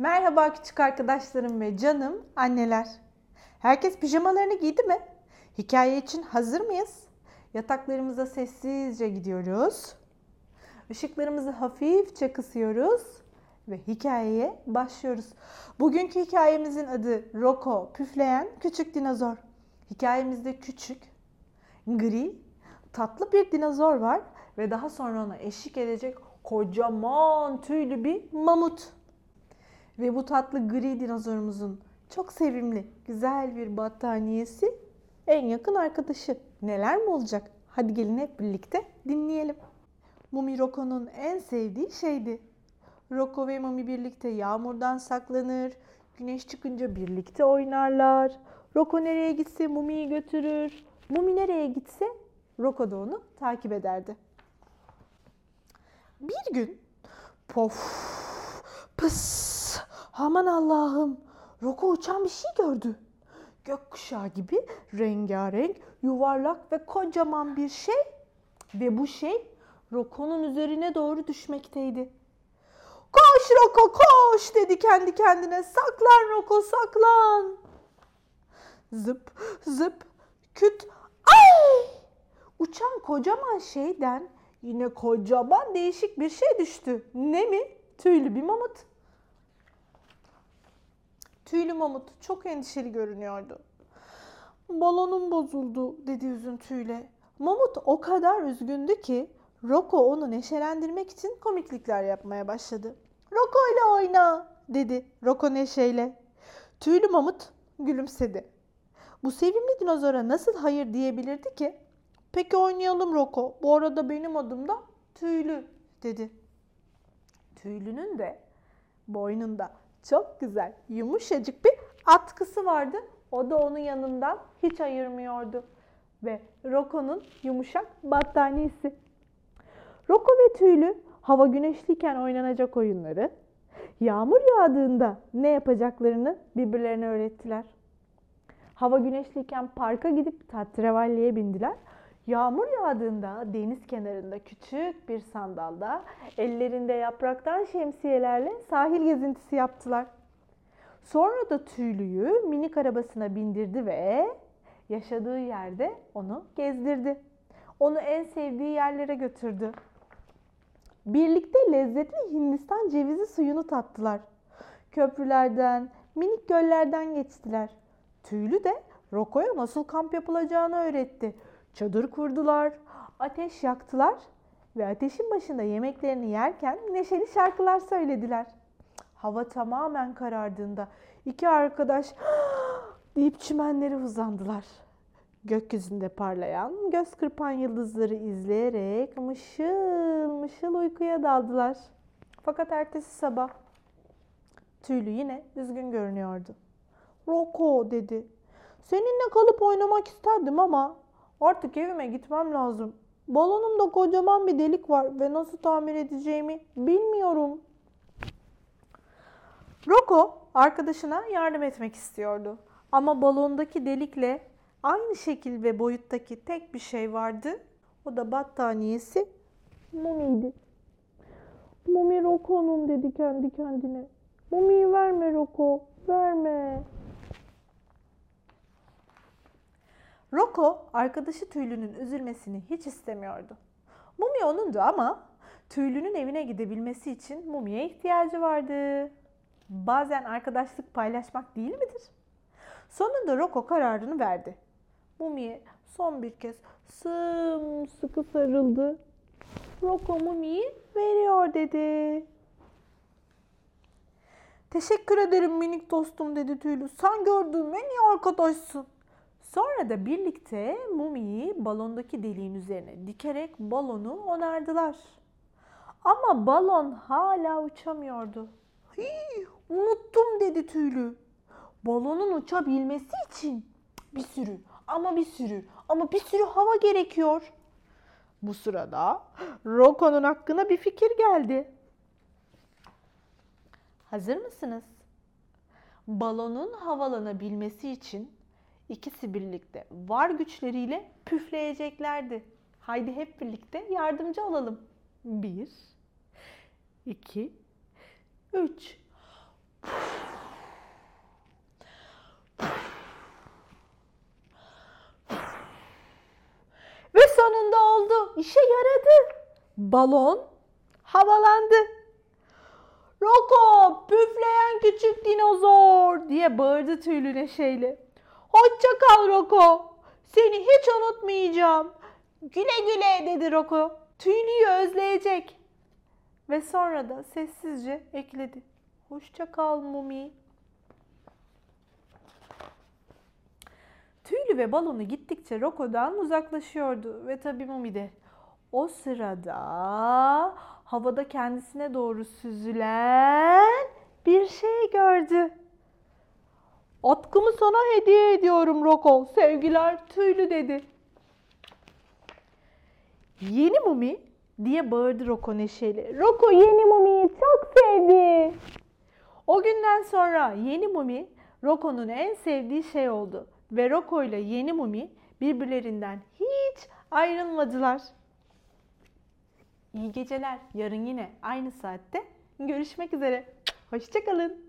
Merhaba küçük arkadaşlarım ve canım anneler. Herkes pijamalarını giydi mi? Hikaye için hazır mıyız? Yataklarımıza sessizce gidiyoruz. Işıklarımızı hafifçe kısıyoruz ve hikayeye başlıyoruz. Bugünkü hikayemizin adı Roko, püfleyen küçük dinozor. Hikayemizde küçük, gri, tatlı bir dinozor var ve daha sonra ona eşlik edecek kocaman tüylü bir mamut. Ve bu tatlı gri dinozorumuzun çok sevimli, güzel bir battaniyesi en yakın arkadaşı. Neler mi olacak? Hadi gelin hep birlikte dinleyelim. Mumi Roko'nun en sevdiği şeydi. Roko ve Mumi birlikte yağmurdan saklanır, güneş çıkınca birlikte oynarlar. Roko nereye gitse Mumi'yi götürür. Mumi nereye gitse Roko da onu takip ederdi. Bir gün pof pıs aman Allah'ım Roko uçan bir şey gördü. Gökkuşağı gibi rengarenk, yuvarlak ve kocaman bir şey ve bu şey Roko'nun üzerine doğru düşmekteydi. Koş Roko koş dedi kendi kendine. Saklan Roko saklan. Zıp zıp küt ay! Uçan kocaman şeyden yine kocaman değişik bir şey düştü. Ne mi? Tüylü bir mamut. Tüylü mamut çok endişeli görünüyordu. Balonum bozuldu dedi üzüntüyle. Mamut o kadar üzgündü ki Roko onu neşelendirmek için komiklikler yapmaya başladı. Roko ile oyna dedi Roko neşeyle. Tüylü mamut gülümsedi. Bu sevimli dinozora nasıl hayır diyebilirdi ki? Peki oynayalım Roko. Bu arada benim adım da Tüylü dedi. Tüylünün de boynunda çok güzel yumuşacık bir atkısı vardı. O da onun yanından hiç ayırmıyordu. Ve Roko'nun yumuşak battaniyesi. Roko ve Tüylü hava güneşliyken oynanacak oyunları, yağmur yağdığında ne yapacaklarını birbirlerine öğrettiler. Hava güneşliyken parka gidip tatrevalleye bindiler. Yağmur yağdığında deniz kenarında küçük bir sandalda ellerinde yapraktan şemsiyelerle sahil gezintisi yaptılar. Sonra da tüylüyü minik arabasına bindirdi ve yaşadığı yerde onu gezdirdi. Onu en sevdiği yerlere götürdü. Birlikte lezzetli Hindistan cevizi suyunu tattılar. Köprülerden, minik göllerden geçtiler. Tüylü de Roko'ya nasıl kamp yapılacağını öğretti. Çadır kurdular, ateş yaktılar ve ateşin başında yemeklerini yerken neşeli şarkılar söylediler. Hava tamamen karardığında iki arkadaş deyip çimenlere uzandılar. Gökyüzünde parlayan, göz kırpan yıldızları izleyerek mışıl mışıl uykuya daldılar. Fakat ertesi sabah Tüylü yine üzgün görünüyordu. Roko dedi. Seninle kalıp oynamak isterdim ama artık evime gitmem lazım. Balonumda kocaman bir delik var ve nasıl tamir edeceğimi bilmiyorum. Roko arkadaşına yardım etmek istiyordu. Ama balondaki delikle aynı şekil ve boyuttaki tek bir şey vardı. O da battaniyesi Mumi'ydi. Mumi Roko'nun dedi kendi kendine. Mumi'yi verme Roko, verme. Roko arkadaşı Tüylü'nün üzülmesini hiç istemiyordu. Mumi onundu ama Tüylü'nün evine gidebilmesi için Mumi'ye ihtiyacı vardı. Bazen arkadaşlık paylaşmak değil midir? Sonunda Roko kararını verdi. Mumi'ye son bir kez sımsıkı sarıldı. Roko Mumi'yi veriyor dedi. Teşekkür ederim minik dostum dedi Tüylü. Sen gördüğüm en iyi arkadaşsın. Sonra da birlikte Mumi'yi balondaki deliğin üzerine dikerek balonu onardılar. Ama balon hala uçamıyordu. Hii, unuttum dedi Tüylü. Balonun uçabilmesi için bir sürü ama bir sürü ama bir sürü hava gerekiyor. Bu sırada Roko'nun hakkına bir fikir geldi. Hazır mısınız? Balonun havalanabilmesi için İkisi birlikte var güçleriyle püfleyeceklerdi. Haydi hep birlikte yardımcı olalım. Bir, iki, üç. Ve sonunda oldu. İşe yaradı. Balon havalandı. Roko püfleyen küçük dinozor diye bağırdı tüylü neşeyle. Hoşça kal Roko. Seni hiç unutmayacağım. Güle güle dedi Roko. Tüylüyü özleyecek. Ve sonra da sessizce ekledi. Hoşça kal Mumi. Tüylü ve balonu gittikçe Roko'dan uzaklaşıyordu ve tabii Mumi de. O sırada havada kendisine doğru süzülen bir şey gördü. Atkımı sana hediye ediyorum Roko. Sevgiler tüylü dedi. Yeni Mumi diye bağırdı Roko neşeli. Roko yeni Mumi'yi çok sevdi. O günden sonra yeni Mumi Roko'nun en sevdiği şey oldu. Ve Roko ile yeni Mumi birbirlerinden hiç ayrılmadılar. İyi geceler. Yarın yine aynı saatte görüşmek üzere. Hoşçakalın.